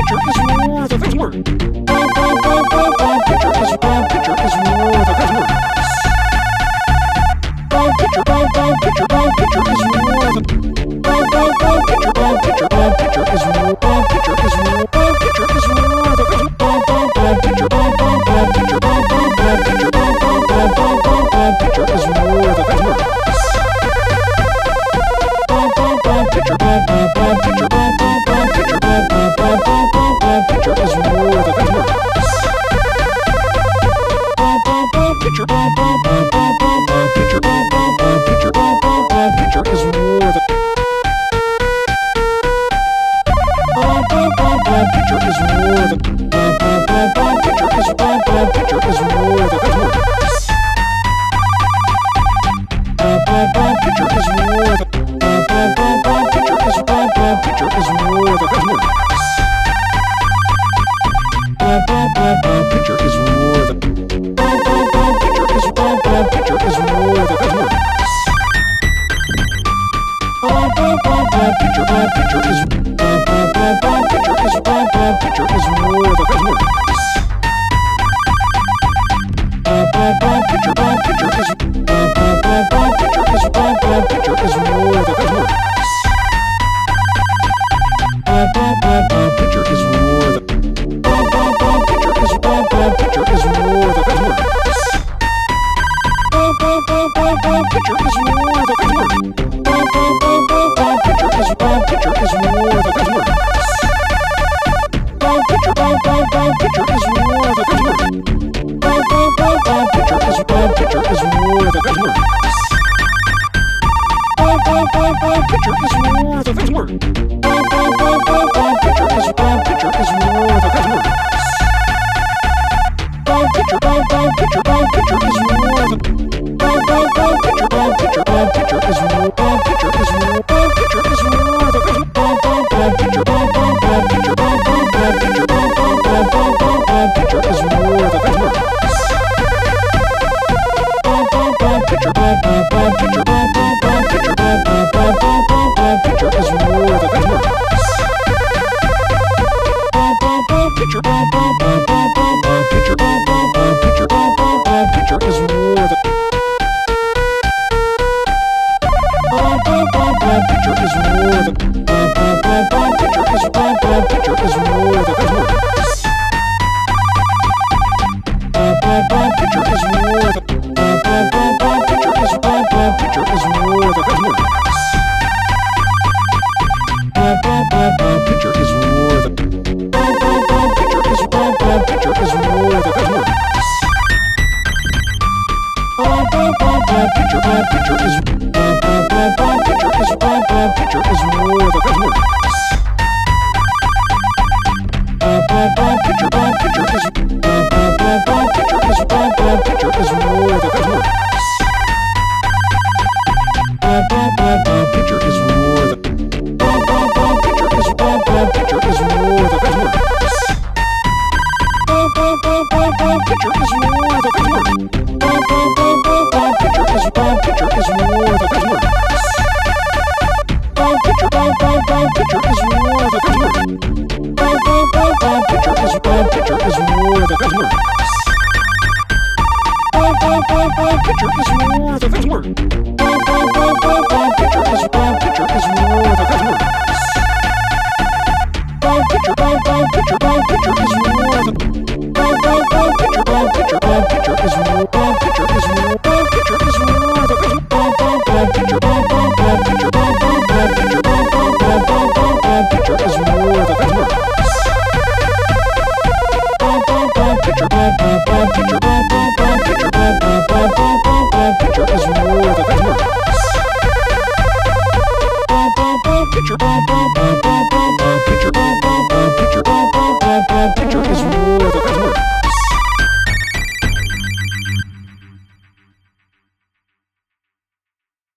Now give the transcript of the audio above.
Picture is more than words. Picture. Picture. Picture picture is more than picture is more than picture is picture is than words. Picture is more than picture is picture is more than words. Picture Picture is picture is picture is more than Picture is more than words. Picture is picture is more than words. Picture picture picture is Picture picture picture picture is more than picture is more than picture is picture is than words. Picture is more than picture is picture is more than Picture picture is picture is picture is more than words. Picture A picture is worth a thousand words. Bone, bone, bone, bone picture is bone picture is worth a thousand words. Bone, bone, bone, bone picture is worth a thousand words. Bone, bone, bone, bone bone picture is bone picture is worth a thousand words. A picture, bone, bone picture, bone picture is Teacher.